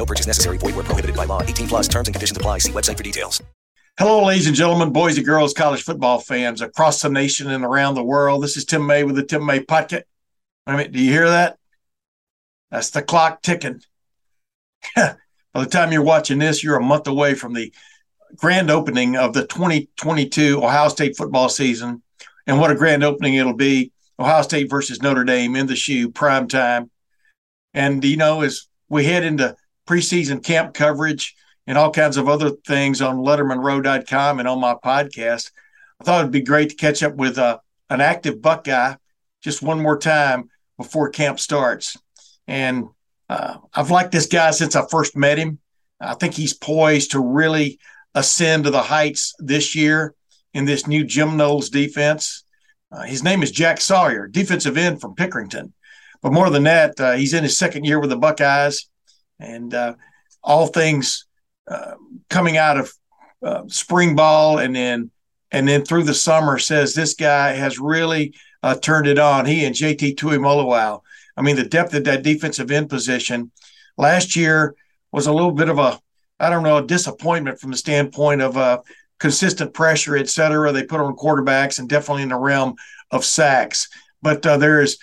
No purchase necessary. Void where prohibited by law. 18 plus terms and conditions apply. See website for details. Hello, ladies and gentlemen, boys and girls, college football fans across the nation and around the world. This is Tim May with the Tim May Podcast. I mean, do you hear that? That's the clock ticking. By the time you're watching this, you're a month away from the grand opening of the 2022 Ohio State football season. And what a grand opening it'll be. Ohio State versus Notre Dame in the shoe, prime time. And, you know, as we head into preseason camp coverage and all kinds of other things on lettermanrow.com and on my podcast, I thought it'd be great to catch up with uh, an active Buckeye just one more time before camp starts. And uh, I've liked this guy since I first met him. I think he's poised to really ascend to the heights this year in this new Jim Knowles defense. Uh, his name is Jack Sawyer, defensive end from Pickerington. But more than that, uh, he's in his second year with the Buckeyes, and uh, all things uh, coming out of uh, spring ball and then and then through the summer says this guy has really uh, turned it on. He and JT Tuimoloau. I mean, the depth of that defensive end position last year was a little bit of a I don't know a disappointment from the standpoint of uh, consistent pressure, et cetera. They put on quarterbacks and definitely in the realm of sacks. But uh, there is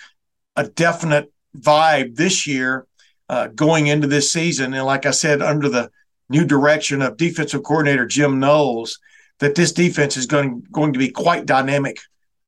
a definite vibe this year uh, going into this season. And like I said, under the new direction of defensive coordinator Jim Knowles, that this defense is going, going to be quite dynamic,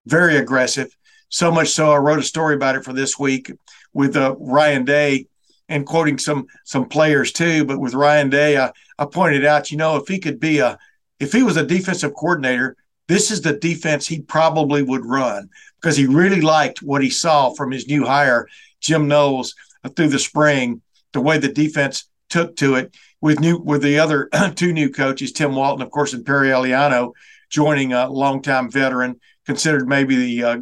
very aggressive. So much so, I wrote a story about it for this week with uh, Ryan Day and quoting some some players too. But with Ryan Day, I, I pointed out, you know, if he could be a if he was a defensive coordinator, this is the defense he probably would run because he really liked what he saw from his new hire, Jim Knowles, through the spring, the way the defense took to it with new with the other two new coaches, Tim Walton, of course, and Perry Eliano, joining a longtime veteran, considered maybe the uh,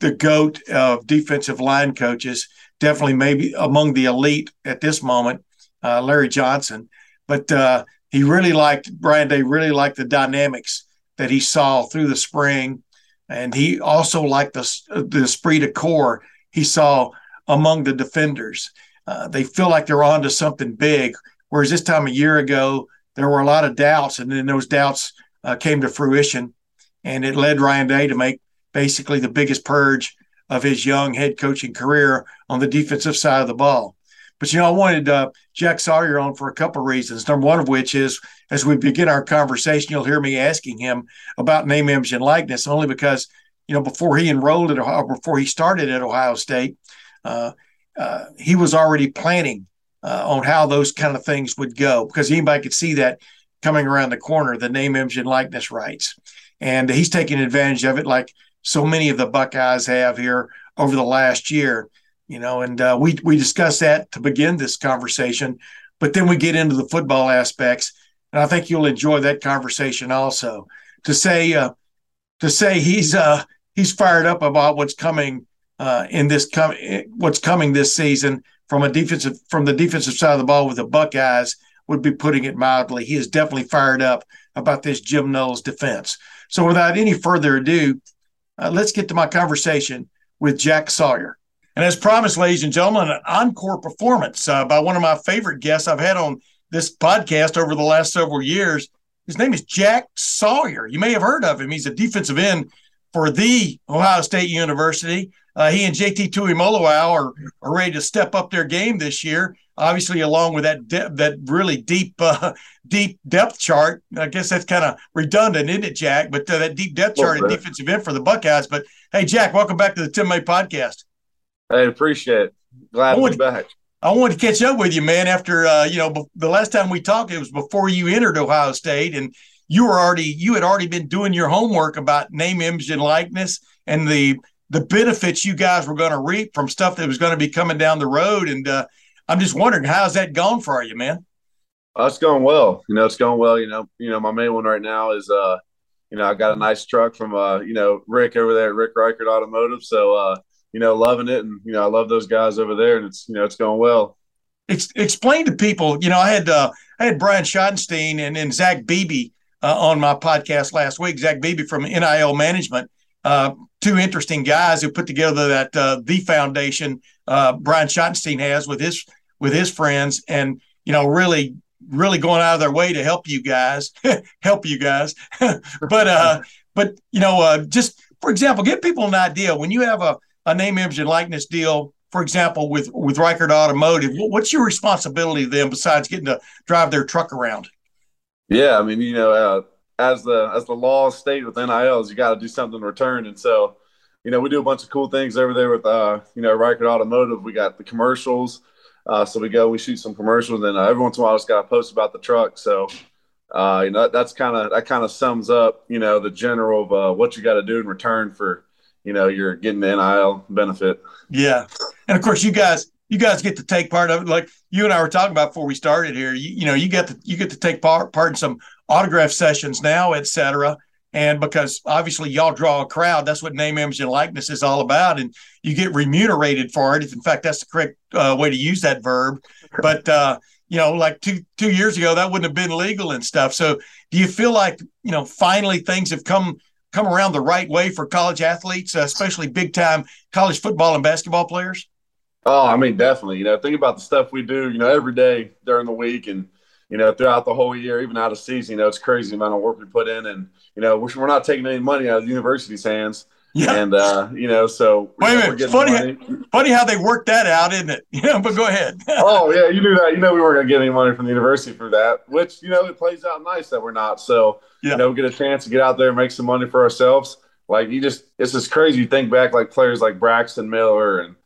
the goat of defensive line coaches, definitely maybe among the elite at this moment, uh, Larry Johnson. But uh, he really liked Ryan Day. Really liked the dynamics that he saw through the spring and he also liked the, the esprit de corps he saw among the defenders. Uh, they feel like they're on to something big, whereas this time a year ago, there were a lot of doubts, and then those doubts uh, came to fruition, and it led Ryan Day to make basically the biggest purge of his young head coaching career on the defensive side of the ball. But you know, I wanted uh, Jack Sawyer on for a couple of reasons. Number one of which is, as we begin our conversation, you'll hear me asking him about name, image, and likeness, only because you know before he enrolled at Ohio, before he started at Ohio State, he was already planning uh, on how those kind of things would go because anybody could see that coming around the corner, the name, image, and likeness rights, and he's taking advantage of it, like so many of the Buckeyes have here over the last year you know, and uh, we we discuss that to begin this conversation, but then we get into the football aspects, and I think you'll enjoy that conversation also. To say uh, to say he's uh, he's fired up about what's coming uh, in this com- what's coming this season from a defensive from the defensive side of the ball with the Buckeyes would be putting it mildly. He is definitely fired up about this Jim Knowles defense. So without any further ado, uh, let's get to my conversation with Jack Sawyer. And as promised, ladies and gentlemen, an encore performance uh, by one of my favorite guests I've had on this podcast over the last several years. His name is Jack Sawyer. You may have heard of him. He's a defensive end for the Ohio State University. Uh, he and JT Tuimoloau are, are ready to step up their game this year. Obviously, along with that de- that really deep uh, deep depth chart. I guess that's kind of redundant, isn't it, Jack? But uh, that deep depth chart and defensive end for the Buckeyes. But hey, Jack, welcome back to the Tim May podcast. I appreciate it. Glad to be back. I wanted to catch up with you, man. After uh, you know, the last time we talked, it was before you entered Ohio State, and you were already you had already been doing your homework about name, image, and likeness, and the the benefits you guys were going to reap from stuff that was going to be coming down the road. And uh, I'm just wondering, how's that gone for you, man? Uh, it's going well. You know, it's going well. You know, you know, my main one right now is uh, you know, I got a nice truck from uh, you know, Rick over there at Rick Ricart Automotive. So uh, you know, loving it, and you know, I love those guys over there, and it's you know, it's going well. Ex- explain to people. You know, I had uh, I had Brian Schottenstein and then Zach Beebe uh, on my podcast last week. Zach Beebe from NIL Management. Uh, two interesting guys who put together that uh, the foundation uh, Brian Schottenstein has with his with his friends, and you know, really really going out of their way to help you guys, help you guys. but uh, but you know, uh, just for example, give people an idea when you have a, a name, image, and likeness deal. For example, with with Ricart Automotive, what's your responsibility then besides getting to drive their truck around? Yeah, I mean, you know, uh, as the as the law state with NILs, you got to do something in return, and so you know, we do a bunch of cool things over there with uh, you know, Ricart Automotive. We got the commercials. Uh, so we go, we shoot some commercials, and uh, every once in a while, I just got to post about the truck. So, uh, you know, that, that's kind of that kind of sums up, you know, the general of uh, what you got to do in return for, you know, you're getting the NIL benefit. Yeah, and of course, you guys, you guys get to take part of it. Like you and I were talking about before we started here. You, you know, you get to you get to take part part in some autograph sessions now, et cetera. And because obviously y'all draw a crowd, that's what name, image, and likeness is all about. And you get remunerated for it. In fact that's the correct uh, way to use that verb. But uh, you know, like two two years ago, that wouldn't have been legal and stuff. So do you feel like you know finally things have come come around the right way for college athletes, uh, especially big time college football and basketball players? Oh, I mean, definitely. You know, think about the stuff we do. You know, every day during the week and you know, throughout the whole year, even out of season, you know, it's crazy the amount of work we put in. And, you know, we're, we're not taking any money out of the university's hands. Yeah. And, uh, you know, so. Wait a minute. Funny, funny how they worked that out, isn't it? You know, but go ahead. oh, yeah. You knew that. You know, we weren't going to get any money from the university for that, which, you know, it plays out nice that we're not. So, yeah. you know, we get a chance to get out there and make some money for ourselves. Like, you just, it's just crazy. You think back, like, players like Braxton Miller and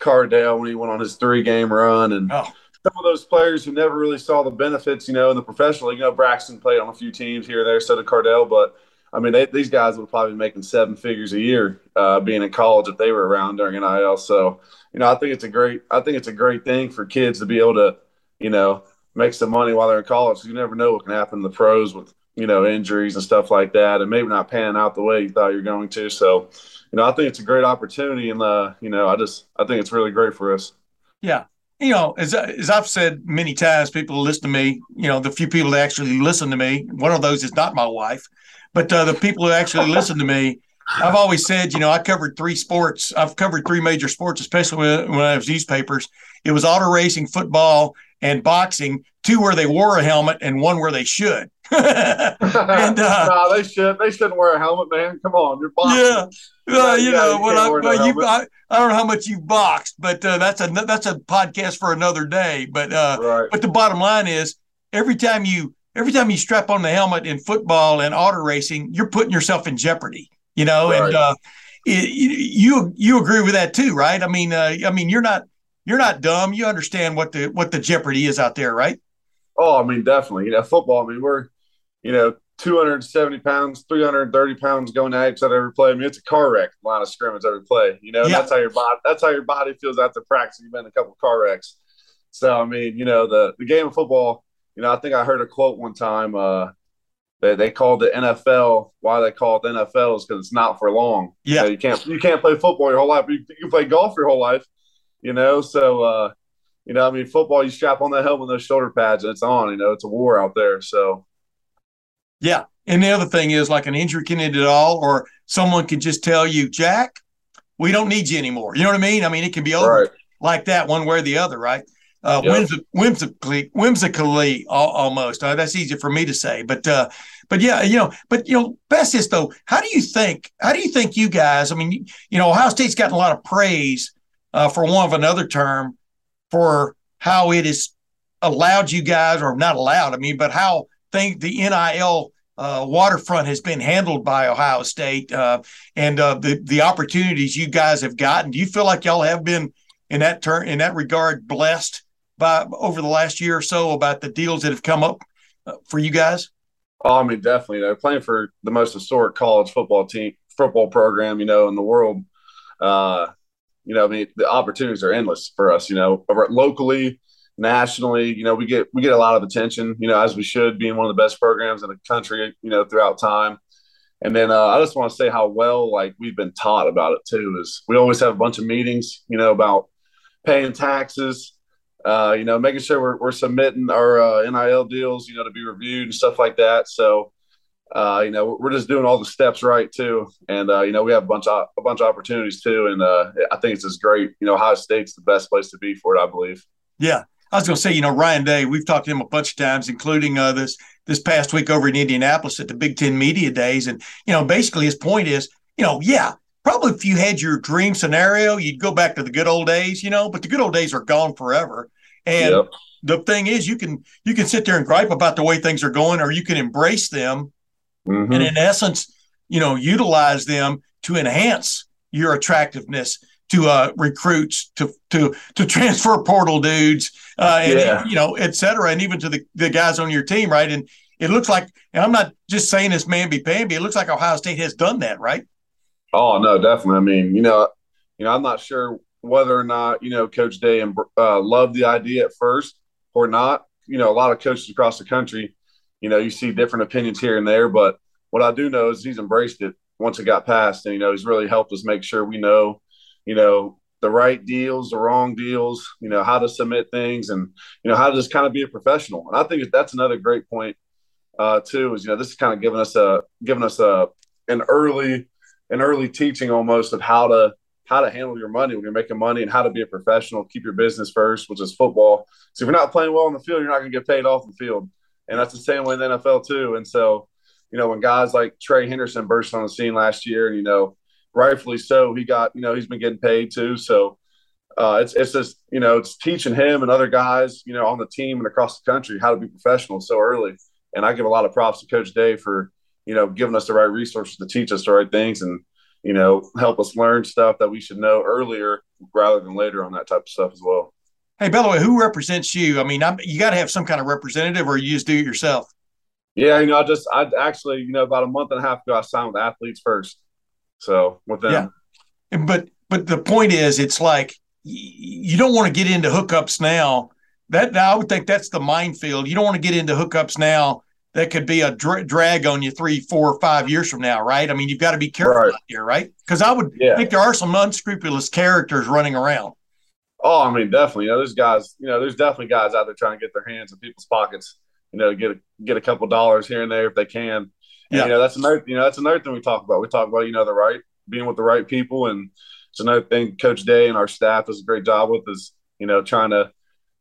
Cardale when he went on his three game run. And, oh some of those players who never really saw the benefits, you know, in the professional. You know, Braxton played on a few teams here and there, so did Cardale. but I mean, they, these guys would probably be making seven figures a year uh, being in college if they were around during NIL. So, you know, I think it's a great, I think it's a great thing for kids to be able to, you know, make some money while they're in college. You never know what can happen in the pros with, you know, injuries and stuff like that, and maybe not panning out the way you thought you're going to. So, you know, I think it's a great opportunity, and uh, you know, I just, I think it's really great for us. Yeah, you know, as as I've said many times, people listen to me. You know, the few people that actually listen to me. One of those is not my wife, but uh, the people who actually listen to me. I've always said, you know, I covered three sports. I've covered three major sports, especially when, when I was newspapers. It was auto racing, football, and boxing. Two where they wore a helmet, and one where they should. and uh, no, they should. They shouldn't wear a helmet, man. Come on, you're boxing. Yeah, well, you, know, when I, well, you, I, I, don't know how much you've boxed, but uh, that's a that's a podcast for another day. But uh, right. but the bottom line is, every time you every time you strap on the helmet in football and auto racing, you're putting yourself in jeopardy. You know, right. and uh, it, you you agree with that too, right? I mean, uh, I mean, you're not you're not dumb. You understand what the what the jeopardy is out there, right? Oh, I mean, definitely. You know, football. I mean, we're you know 270 pounds, 330 pounds going at each other every play. I mean, it's a car wreck, line of scrimmage every play. You know, yeah. that's how your body that's how your body feels after practice. You've been in a couple car wrecks. So I mean, you know, the the game of football. You know, I think I heard a quote one time. Uh, they, they called the NFL. Why they call it the NFL is because it's not for long. Yeah, you, know, you can't you can't play football your whole life. You, you can play golf your whole life. You know, so uh, you know, I mean, football. You strap on that helmet, those shoulder pads, and it's on. You know, it's a war out there. So yeah. And the other thing is like an injury can end it all, or someone can just tell you, Jack, we don't need you anymore. You know what I mean? I mean, it can be over right. like that one way or the other, right? Uh, yep. whimsically, whimsically, almost. Uh, that's easy for me to say, but uh, but yeah, you know, but you know, best is though. How do you think? How do you think you guys? I mean, you know, Ohio State's gotten a lot of praise uh, for one of another term for how it has allowed you guys, or not allowed. I mean, but how think the NIL uh, waterfront has been handled by Ohio State uh, and uh, the the opportunities you guys have gotten. Do you feel like y'all have been in that turn in that regard blessed by over the last year or so about the deals that have come up uh, for you guys? Oh, I mean, definitely. You know, playing for the most historic college football team, football program, you know, in the world. Uh, you know, I mean, the opportunities are endless for us. You know, locally, nationally, you know, we get we get a lot of attention, you know, as we should, being one of the best programs in the country, you know, throughout time. And then uh, I just want to say how well like we've been taught about it too. Is we always have a bunch of meetings, you know, about paying taxes, uh, you know, making sure we're, we're submitting our uh, NIL deals, you know, to be reviewed and stuff like that. So, uh, you know, we're just doing all the steps right too, and uh, you know, we have a bunch of a bunch of opportunities too, and uh, I think it's just great. You know, Ohio State's the best place to be for it, I believe. Yeah, I was going to say, you know, Ryan Day, we've talked to him a bunch of times, including uh, this this past week over in Indianapolis at the Big Ten Media Days, and you know, basically his point is, you know, yeah, probably if you had your dream scenario, you'd go back to the good old days, you know, but the good old days are gone forever, and. Yep. The thing is, you can you can sit there and gripe about the way things are going, or you can embrace them mm-hmm. and in essence, you know, utilize them to enhance your attractiveness to uh, recruits, to to to transfer portal dudes, uh, and yeah. you know, et cetera, and even to the, the guys on your team, right? And it looks like, and I'm not just saying this mamby pamby. It looks like Ohio State has done that, right? Oh no, definitely. I mean, you know, you know, I'm not sure whether or not you know Coach Day and uh, loved the idea at first or not. You know, a lot of coaches across the country you know, you see different opinions here and there, but what I do know is he's embraced it once it got passed, and you know, he's really helped us make sure we know, you know, the right deals, the wrong deals, you know, how to submit things, and you know, how to just kind of be a professional. And I think that's another great point uh, too. Is you know, this is kind of giving us a giving us a an early an early teaching almost of how to how to handle your money when you're making money and how to be a professional, keep your business first, which is football. So if you're not playing well on the field, you're not going to get paid off the field and that's the same way in the NFL too. And so, you know, when guys like Trey Henderson burst on the scene last year, and you know, rightfully so, he got you know he's been getting paid too. So uh, it's it's just you know it's teaching him and other guys you know on the team and across the country how to be professional so early. And I give a lot of props to Coach Day for you know giving us the right resources to teach us the right things and you know help us learn stuff that we should know earlier rather than later on that type of stuff as well. Hey, by the way, who represents you? I mean, I'm, you got to have some kind of representative, or you just do it yourself. Yeah, you know, I just, I actually, you know, about a month and a half ago, I signed with Athletes First. So with them. Yeah. But, but the point is, it's like you don't want to get into hookups now. That I would think that's the minefield. You don't want to get into hookups now. That could be a dra- drag on you three, four, five years from now, right? I mean, you've got to be careful right. here, right? Because I would yeah. think there are some unscrupulous characters running around. Oh, I mean, definitely. You know, there's guys. You know, there's definitely guys out there trying to get their hands in people's pockets. You know, get a, get a couple dollars here and there if they can. And, yeah. You know, that's another. You know, that's another thing we talk about. We talk about you know the right being with the right people, and it's another thing. Coach Day and our staff does a great job with is you know trying to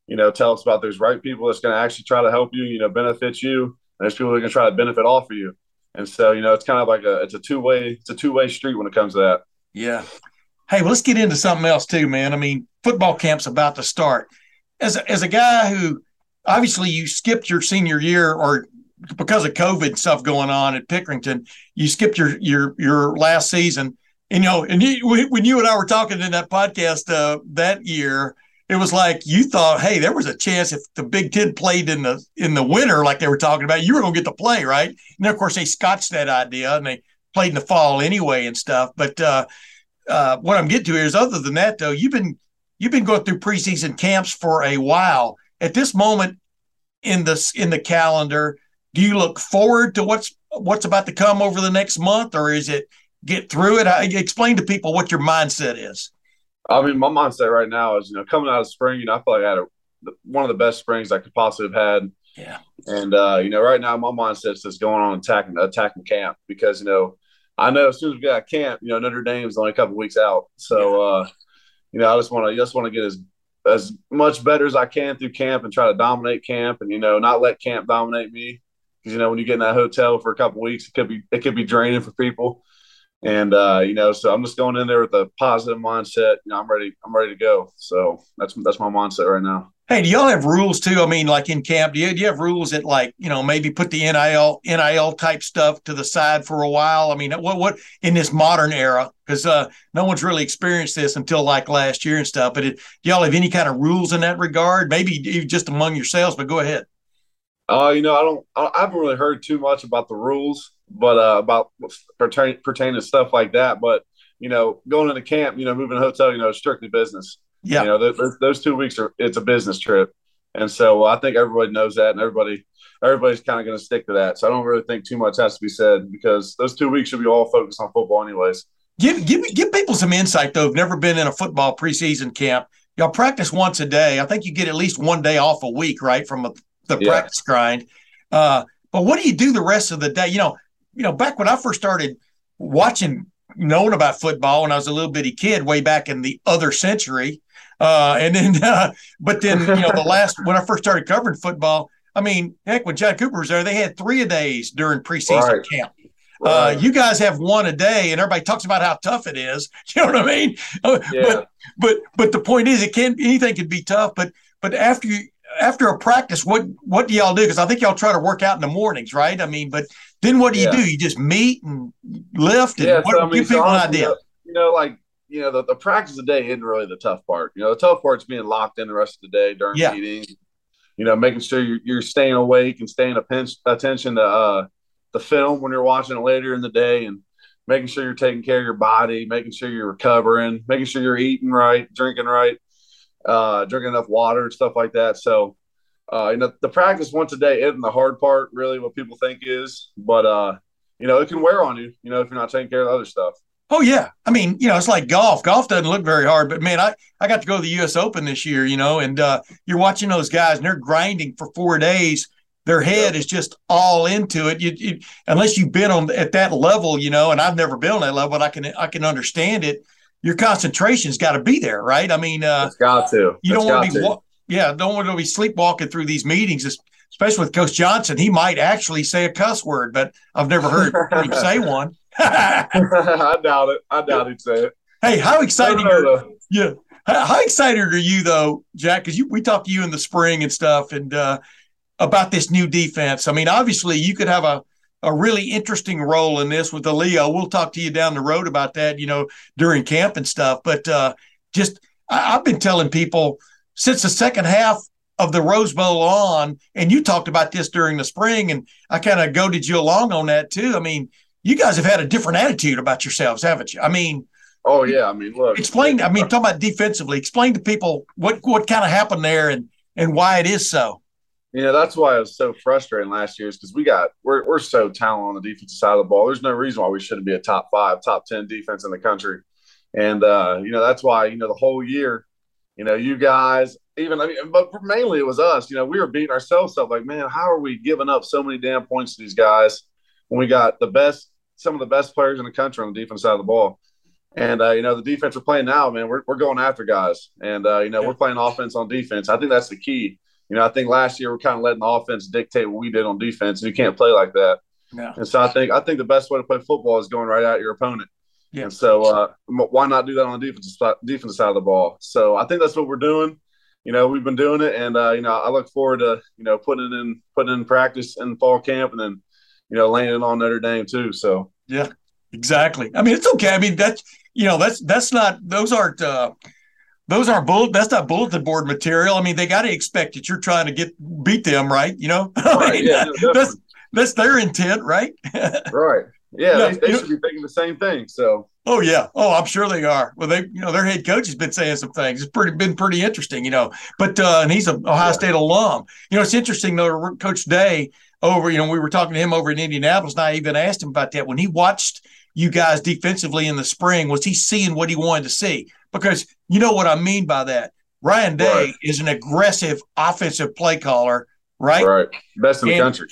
you know tell us about those right people that's going to actually try to help you. You know, benefit you. And there's people that are going to try to benefit off of you. And so you know, it's kind of like a it's a two way it's a two way street when it comes to that. Yeah. Hey, well, let's get into something else too, man. I mean, football camp's about to start. As a, as a guy who obviously you skipped your senior year or because of COVID stuff going on at Pickerington, you skipped your your your last season. And, you know, and you, when you and I were talking in that podcast uh, that year, it was like you thought, hey, there was a chance if the Big Ten played in the in the winter, like they were talking about, you were going to get to play, right? And then, of course, they scotched that idea and they played in the fall anyway and stuff. But uh, uh, what I'm getting to here is, other than that, though, you've been you've been going through preseason camps for a while. At this moment in the in the calendar, do you look forward to what's what's about to come over the next month, or is it get through it? I, explain to people what your mindset is. I mean, my mindset right now is, you know, coming out of spring, you know, I feel like I had a, one of the best springs I could possibly have had. Yeah. And uh, you know, right now my mindset is just going on attacking attacking camp because you know I know as soon as we got camp, you know, Notre Dame's only a couple weeks out. So, uh, you know, I just want to just want to get as as much better as I can through camp and try to dominate camp and you know not let camp dominate me because you know when you get in that hotel for a couple weeks it could be it could be draining for people and uh, you know so I'm just going in there with a positive mindset you know I'm ready I'm ready to go so that's that's my mindset right now. Hey, do y'all have rules too? I mean, like in camp, do you, do you have rules that like, you know, maybe put the NIL NIL type stuff to the side for a while? I mean, what what in this modern era? Because uh, no one's really experienced this until like last year and stuff. But it, do y'all have any kind of rules in that regard? Maybe just among yourselves, but go ahead. Uh, you know, I don't, I haven't really heard too much about the rules, but uh, about pertain, pertaining to stuff like that. But you know, going into camp, you know, moving a hotel, you know, strictly business. Yeah. You know, those, those two weeks are, it's a business trip. And so I think everybody knows that, and everybody everybody's kind of going to stick to that. So I don't really think too much has to be said because those two weeks should be all focused on football, anyways. Give give give people some insight though. Who've never been in a football preseason camp. Y'all practice once a day. I think you get at least one day off a week, right, from a, the yeah. practice grind. Uh, but what do you do the rest of the day? You know, you know, back when I first started watching, knowing about football when I was a little bitty kid, way back in the other century. Uh, and then, uh, but then, you know, the last when I first started covering football, I mean, heck, when John Cooper was there, they had three a days during preseason right. camp. Uh, right. Uh, you guys have one a day, and everybody talks about how tough it is. You know what I mean? Uh, yeah. But but but the point is, it can anything can be tough. But but after you after a practice, what what do y'all do? Because I think y'all try to work out in the mornings, right? I mean, but then what do you yeah. do? You just meet and lift and yeah, what, so, I mean, give people so an idea. You know, like you know, the, the practice of the day isn't really the tough part. You know, the tough part's being locked in the rest of the day during yeah. meetings. You know, making sure you're, you're staying awake and staying attention to uh, the film when you're watching it later in the day, and making sure you're taking care of your body, making sure you're recovering, making sure you're eating right, drinking right, uh, drinking enough water and stuff like that. So, uh, you know, the practice once a day isn't the hard part, really, what people think is, but uh, you know, it can wear on you, you know, if you're not taking care of the other stuff. Oh yeah, I mean, you know, it's like golf. Golf doesn't look very hard, but man, I I got to go to the U.S. Open this year, you know, and uh, you're watching those guys, and they're grinding for four days. Their head is just all into it. You, you, unless you've been on at that level, you know, and I've never been on that level, but I can I can understand it. Your concentration's got to be there, right? I mean, uh, it's got to. You don't want to be, yeah, don't want to be sleepwalking through these meetings, especially with Coach Johnson. He might actually say a cuss word, but I've never heard him say one. I doubt it. I doubt he'd say it. Hey, how excited are yeah? How, excited are you though, Jack? Because we talked to you in the spring and stuff, and uh, about this new defense. I mean, obviously, you could have a a really interesting role in this with the Leo. We'll talk to you down the road about that, you know, during camp and stuff. But uh, just I, I've been telling people since the second half of the Rose Bowl on, and you talked about this during the spring, and I kind of goaded you along on that too. I mean, you guys have had a different attitude about yourselves, haven't you? I mean, oh yeah, I mean, look, explain. I mean, talk about defensively. Explain to people what what kind of happened there and and why it is so. You know, that's why I was so frustrating last year is because we got we're we're so talented on the defensive side of the ball. There's no reason why we shouldn't be a top five, top ten defense in the country. And uh, you know, that's why, you know, the whole year, you know, you guys, even I mean, but mainly it was us, you know, we were beating ourselves up like, man, how are we giving up so many damn points to these guys when we got the best some of the best players in the country on the defense side of the ball. And uh, you know, the defense we're playing now, man, we're we're going after guys, and uh, you know, yeah. we're playing offense on defense. I think that's the key. You know, I think last year we're kind of letting the offense dictate what we did on defense, and you can't play like that. Yeah. And so I think I think the best way to play football is going right at your opponent. Yeah. And so uh, why not do that on the defensive defensive side of the ball? So I think that's what we're doing. You know, we've been doing it, and uh, you know, I look forward to you know putting it in putting in practice in fall camp, and then you know landing on Notre Dame too. So yeah, exactly. I mean, it's okay. I mean, that's you know, that's that's not those aren't uh, those aren't bullet. That's not bulletin board material. I mean, they got to expect that you're trying to get beat them, right? You know, right, mean, yeah, no, that's that's their intent, right? right. Yeah, they, they should know, be thinking the same thing. So. Oh yeah. Oh, I'm sure they are. Well, they, you know, their head coach has been saying some things. It's pretty been pretty interesting, you know. But uh, and he's an Ohio yeah. State alum. You know, it's interesting though. Coach Day over, you know, we were talking to him over in Indianapolis, and I even asked him about that when he watched you guys defensively in the spring. Was he seeing what he wanted to see? Because you know what I mean by that. Ryan Day right. is an aggressive offensive play caller, right? Right, best in and, the country.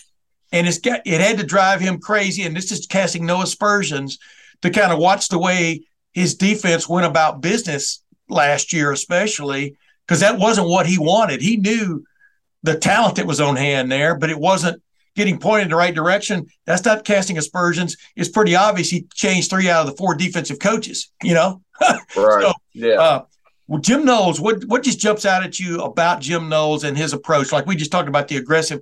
And it's got it had to drive him crazy. And this is casting no aspersions to kind of watch the way his defense went about business last year, especially because that wasn't what he wanted. He knew the talent that was on hand there, but it wasn't getting pointed in the right direction. That's not casting aspersions. It's pretty obvious he changed three out of the four defensive coaches, you know? right. So, yeah. Uh, well, Jim Knowles, what what just jumps out at you about Jim Knowles and his approach? Like we just talked about the aggressive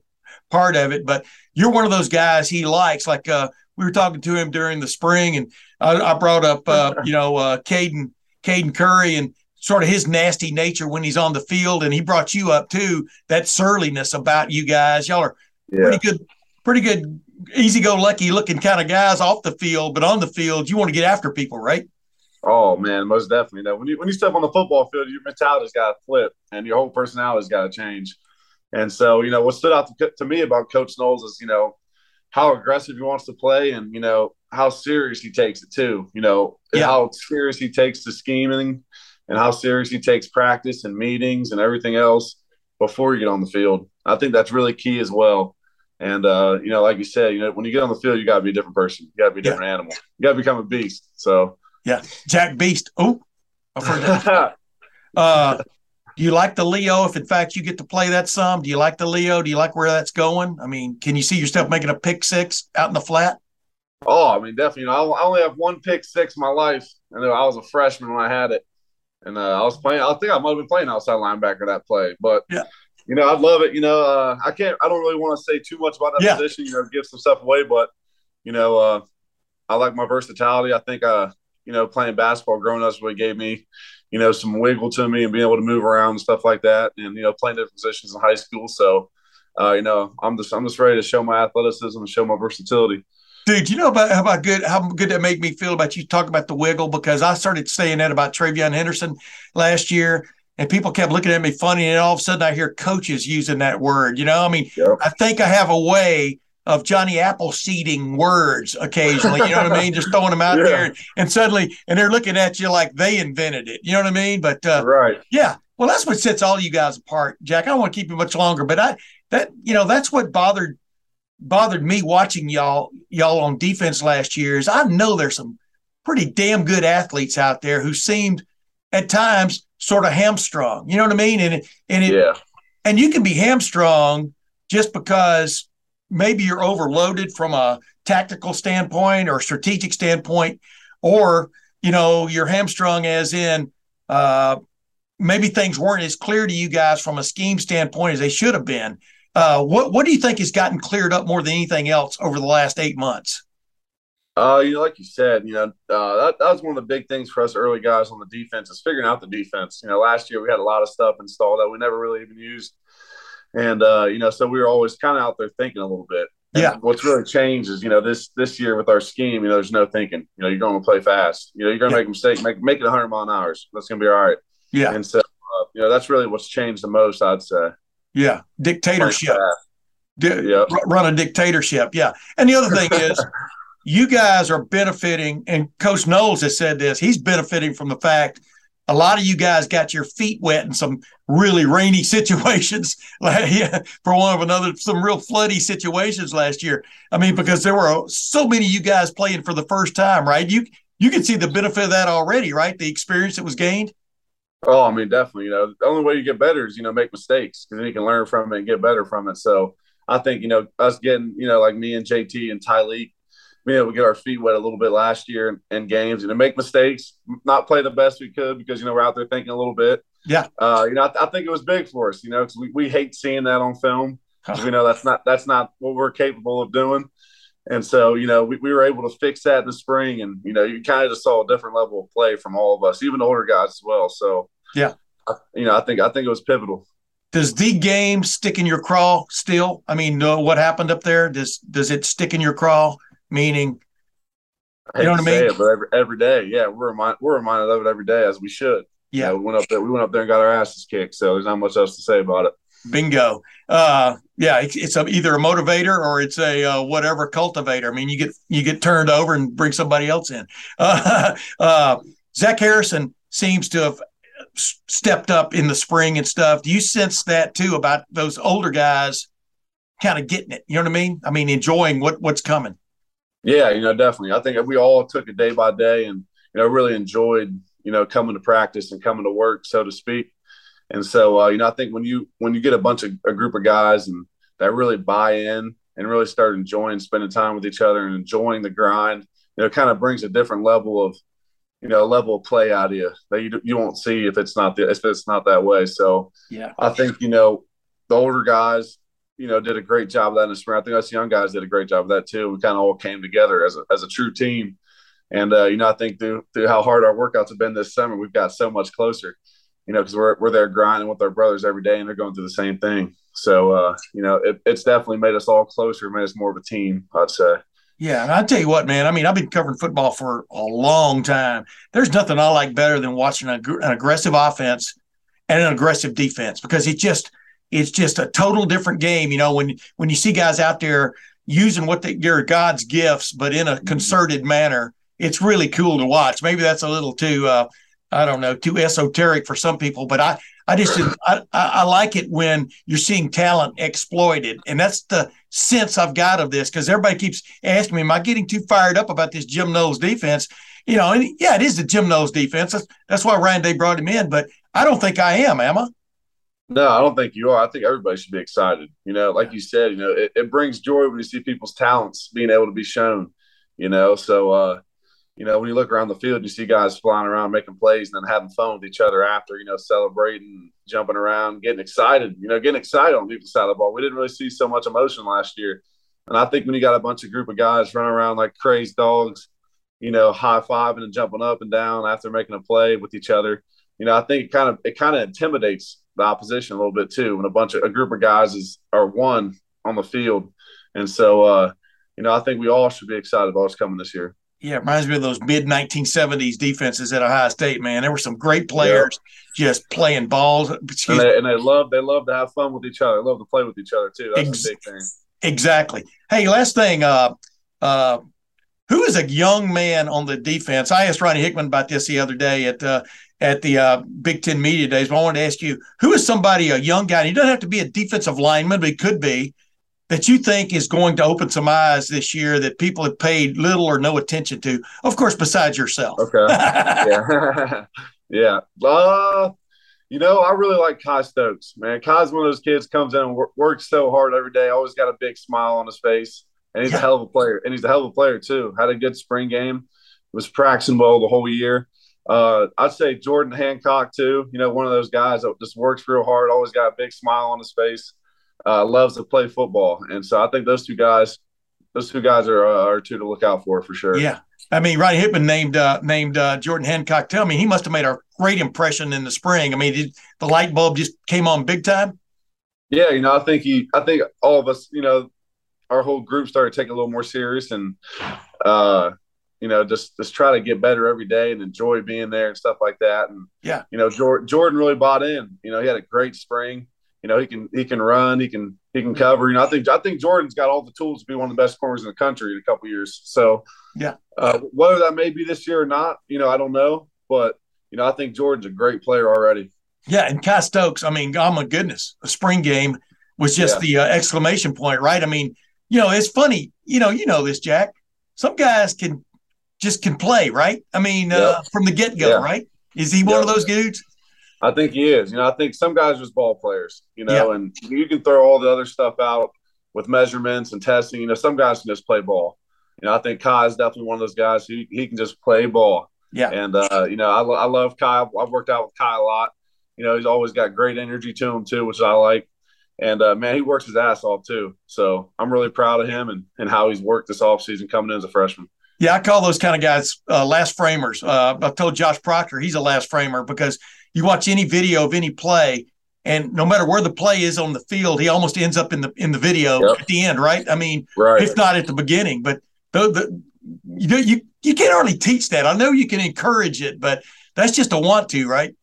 part of it, but you're one of those guys he likes. Like uh, we were talking to him during the spring, and I, I brought up uh, you know uh, Caden Caden Curry and sort of his nasty nature when he's on the field, and he brought you up too. That surliness about you guys, y'all are yeah. pretty good, pretty good, easy go lucky looking kind of guys off the field, but on the field, you want to get after people, right? Oh man, most definitely. No, when you when you step on the football field, your mentality's got to flip, and your whole personality's got to change. And so, you know, what stood out to, to me about Coach Knowles is, you know, how aggressive he wants to play and, you know, how serious he takes it too, you know, yeah. how serious he takes the scheming and how serious he takes practice and meetings and everything else before you get on the field. I think that's really key as well. And uh, you know, like you said, you know, when you get on the field, you got to be a different person. You got to be a different yeah. animal. You got to become a beast. So yeah, Jack Beast. Oh, I've heard that. uh, do you like the Leo? If in fact you get to play that some, do you like the Leo? Do you like where that's going? I mean, can you see yourself making a pick six out in the flat? Oh, I mean, definitely. You know, I only have one pick six in my life, and I was a freshman when I had it, and uh, I was playing. I think I might have been playing outside linebacker that play, but yeah. You know, I'd love it. You know, uh, I can't. I don't really want to say too much about that yeah. position. You know, give some stuff away, but you know, uh, I like my versatility. I think, uh, you know, playing basketball growing up really gave me, you know, some wiggle to me and being able to move around and stuff like that. And you know, playing different positions in high school. So, uh, you know, I'm just I'm just ready to show my athleticism and show my versatility. Dude, you know about how about good how good that made me feel about you talking about the wiggle because I started saying that about TreVeyon Henderson last year and people kept looking at me funny and all of a sudden I hear coaches using that word. You know, I mean, yep. I think I have a way of Johnny Appleseeding words occasionally. You know what I mean? Just throwing them out yeah. there, and, and, suddenly, and they're looking at you like they invented it. You know what I mean? But uh, right, yeah. Well, that's what sets all you guys apart, Jack. I don't want to keep you much longer, but I that you know that's what bothered bothered me watching y'all y'all on defense last year is I know there's some pretty damn good athletes out there who seemed at times sort of hamstrung. You know what I mean? And and it, yeah. and you can be hamstrung just because maybe you're overloaded from a tactical standpoint or strategic standpoint, or you know you're hamstrung as in uh, maybe things weren't as clear to you guys from a scheme standpoint as they should have been. Uh, what what do you think has gotten cleared up more than anything else over the last eight months? Uh, you know, like you said, you know, uh, that, that was one of the big things for us early guys on the defense is figuring out the defense. You know, last year we had a lot of stuff installed that we never really even used, and uh, you know, so we were always kind of out there thinking a little bit. And yeah. What's really changed is, you know, this this year with our scheme, you know, there's no thinking. You know, you're going to play fast. You know, you're going to yeah. make a mistake, make make it 100 mile an hour. That's going to be all right. Yeah. And so, uh, you know, that's really what's changed the most, I'd say. Yeah, dictatorship. Di- yep. Run a dictatorship. Yeah. And the other thing is, you guys are benefiting, and Coach Knowles has said this, he's benefiting from the fact a lot of you guys got your feet wet in some really rainy situations, yeah, for one of another, some real floody situations last year. I mean, because there were so many you guys playing for the first time, right? You you can see the benefit of that already, right? The experience that was gained. Oh, I mean, definitely. You know, the only way you get better is you know make mistakes because then you can learn from it and get better from it. So I think you know us getting you know like me and JT and Tyleik being able to get our feet wet a little bit last year in, in games and to make mistakes, not play the best we could because you know we're out there thinking a little bit. Yeah, uh, you know I, I, think it was big for us. You know, because we, we hate seeing that on film. We know that's not that's not what we're capable of doing. And so, you know, we, we were able to fix that in the spring, and you know, you kind of just saw a different level of play from all of us, even the older guys as well. So, yeah, you know, I think I think it was pivotal. Does the game stick in your craw still? I mean, know what happened up there? Does does it stick in your craw? Meaning you know what I mean? It, but every, every day, yeah, we're reminded we're reminded of it every day as we should. Yeah, you know, we went up there, we went up there and got our asses kicked. So there's not much else to say about it. Bingo. Uh, yeah, it's, it's a, either a motivator or it's a uh, whatever cultivator. I mean, you get you get turned over and bring somebody else in. Uh, uh, Zach Harrison seems to have stepped up in the spring and stuff. Do you sense that too about those older guys kind of getting it? You know what I mean? I mean, enjoying what what's coming. Yeah, you know, definitely. I think we all took it day by day and, you know, really enjoyed, you know, coming to practice and coming to work, so to speak. And so, uh, you know, I think when you when you get a bunch of a group of guys and that really buy in and really start enjoying spending time with each other and enjoying the grind, you know, it kind of brings a different level of, you know, level of play out of you that you you won't see if it's not the if it's not that way. So, yeah, I think you know the older guys you know, did a great job of that in the spring. I think us young guys did a great job of that too. We kind of all came together as a, as a true team. And, uh, you know, I think through, through how hard our workouts have been this summer, we've got so much closer, you know, because we're, we're there grinding with our brothers every day and they're going through the same thing. So, uh, you know, it, it's definitely made us all closer, made us more of a team, I'd say. Yeah, and I tell you what, man. I mean, I've been covering football for a long time. There's nothing I like better than watching a, an aggressive offense and an aggressive defense because it just it's just a total different game. You know, when when you see guys out there using what they, are God's gifts, but in a mm-hmm. concerted manner, it's really cool to watch. Maybe that's a little too, uh, I don't know, too esoteric for some people, but I, I just, I, I like it when you're seeing talent exploited, and that's the sense I've got of this because everybody keeps asking me, am I getting too fired up about this Jim Knowles defense? You know, and yeah, it is the Jim Knowles defense. That's, that's why Ryan Day brought him in, but I don't think I am, am I? No, I don't think you are. I think everybody should be excited. You know, like you said, you know, it, it brings joy when you see people's talents being able to be shown. You know, so uh, you know when you look around the field, you see guys flying around making plays and then having fun with each other after. You know, celebrating, jumping around, getting excited. You know, getting excited on the side of the ball. We didn't really see so much emotion last year, and I think when you got a bunch of group of guys running around like crazed dogs, you know, high fiving and jumping up and down after making a play with each other. You know, I think it kind of it kind of intimidates the opposition a little bit too when a bunch of a group of guys is are one on the field. And so uh, you know, I think we all should be excited about what's coming this year. Yeah, it reminds me of those mid 1970s defenses at Ohio State, man. There were some great players yeah. just playing balls. And they, and they, love they love to have fun with each other. They love to play with each other too. That's Ex- a big thing. Exactly. Hey, last thing, uh, uh, who is a young man on the defense? I asked Ronnie Hickman about this the other day at uh, at the uh, Big Ten Media Days. But I wanted to ask you, who is somebody, a young guy, and he doesn't have to be a defensive lineman, but he could be, that you think is going to open some eyes this year that people have paid little or no attention to? Of course, besides yourself. Okay. yeah. yeah. Uh, you know, I really like Kye Stokes, man. Kye's one of those kids comes in and works so hard every day. Always got a big smile on his face, and he's yeah. a hell of a player. And he's a hell of a player too. Had a good spring game. Was practicing well the whole year. Uh, I'd say Jordan Hancock too. You know, one of those guys that just works real hard, always got a big smile on his face, uh, loves to play football, and so I think those two guys, those two guys are uh, are two to look out for for sure. Yeah, I mean, Ronnie Hickman named uh, named uh, Jordan Hancock. Tell me, he must have made a great impression in the spring. I mean, did, the light bulb just came on big time. Yeah, you know, I think he, I think all of us, you know, our whole group started taking a little more serious and uh you know, just just try to get better every day and enjoy being there and stuff like that. And yeah, you know, Jordan, Jordan really bought in. You know, he had a great spring. You know, he can he can run, he can he can cover. You know, I think I think Jordan's got all the tools to be one of the best corners in the country in a couple years. So yeah, uh, whether that may be this year or not, you know, I don't know, but you know, I think Jordan's a great player already. Yeah, and Kye Stokes, I mean, oh my goodness, a spring game was just yeah. the uh, exclamation point, right? I mean, you know, it's funny, you know, you know this, Jack. Some guys can just can play, right? I mean, uh, yep. uh, from the get go, yeah. right? Is he yep. one of those dudes? I think he is. You know, I think some guys are just ball players, you know, yep. and you can throw all the other stuff out with measurements and testing. You know, some guys can just play ball. You know, I think Kye is definitely one of those guys who he can just play ball. Yeah. And, uh, you know, I, I love Kye. I've worked out with Kye a lot. You know, he's always got great energy to him, too, which I like. And, uh, man, he works his ass off, too. So I'm really proud of him and, and how he's worked this offseason coming in as a freshman. Yeah, I call those kind of guys uh, last framers. Uh, I told Josh Proctor he's a last framer because you watch any video of any play, and no matter where the play is on the field, he almost ends up in the in the video yep. at the end, right? I mean, right. if not at the beginning, but the, the you you you can't hardly teach that. I know you can encourage it, but that's just a want to, right?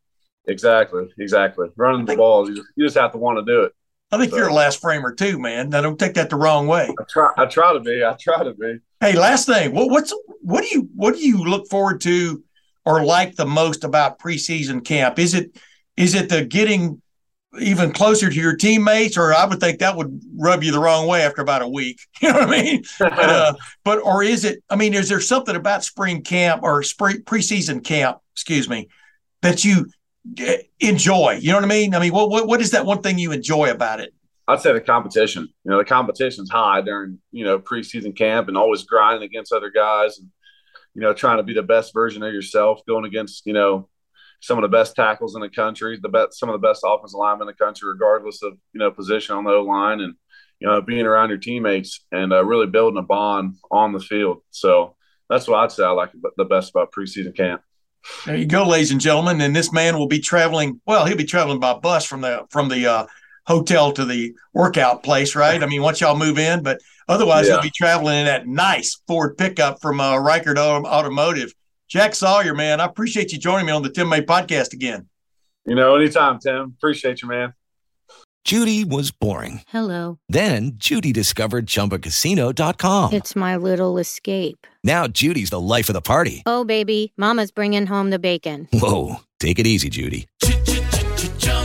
Exactly, exactly. Running the balls, you just, you just have to want to do it. I think so. you're a last framer too, man. I don't take that the wrong way. I try. I try to be. I try to be. Hey, last thing, what, what's what do you what do you look forward to or like the most about preseason camp? Is it is it the getting even closer to your teammates, or I would think that would rub you the wrong way after about a week. You know what I mean? but, uh, but or is it? I mean, is there something about spring camp or spring preseason camp? Excuse me, that you uh, enjoy? You know what I mean? I mean, what what what is that one thing you enjoy about it? I'd say the competition. You know, the competition's high during you know preseason camp and always grinding against other guys and you know trying to be the best version of yourself, going against you know some of the best tackles in the country, the best some of the best offensive linemen in the country, regardless of you know position on the O line, and you know being around your teammates and uh, really building a bond on the field. So that's what I'd say I like the best about preseason camp. There you go, ladies and gentlemen. And this man will be traveling. Well, he'll be traveling by bus from the from the uh, hotel to the workout place, right? I mean, once y'all move in, but otherwise yeah. he'll be traveling in that nice Ford pickup from uh, Ricart Automotive. Jack Sawyer, man, I appreciate you joining me on the Tim May podcast again. You know, anytime, Tim. Appreciate you, man. Judy was boring. Hello. Then Judy discovered ChumbaCasino.com. It's my little escape. Now Judy's the life of the party. Oh, baby, Mama's bringing home the bacon. Whoa, take it easy, Judy.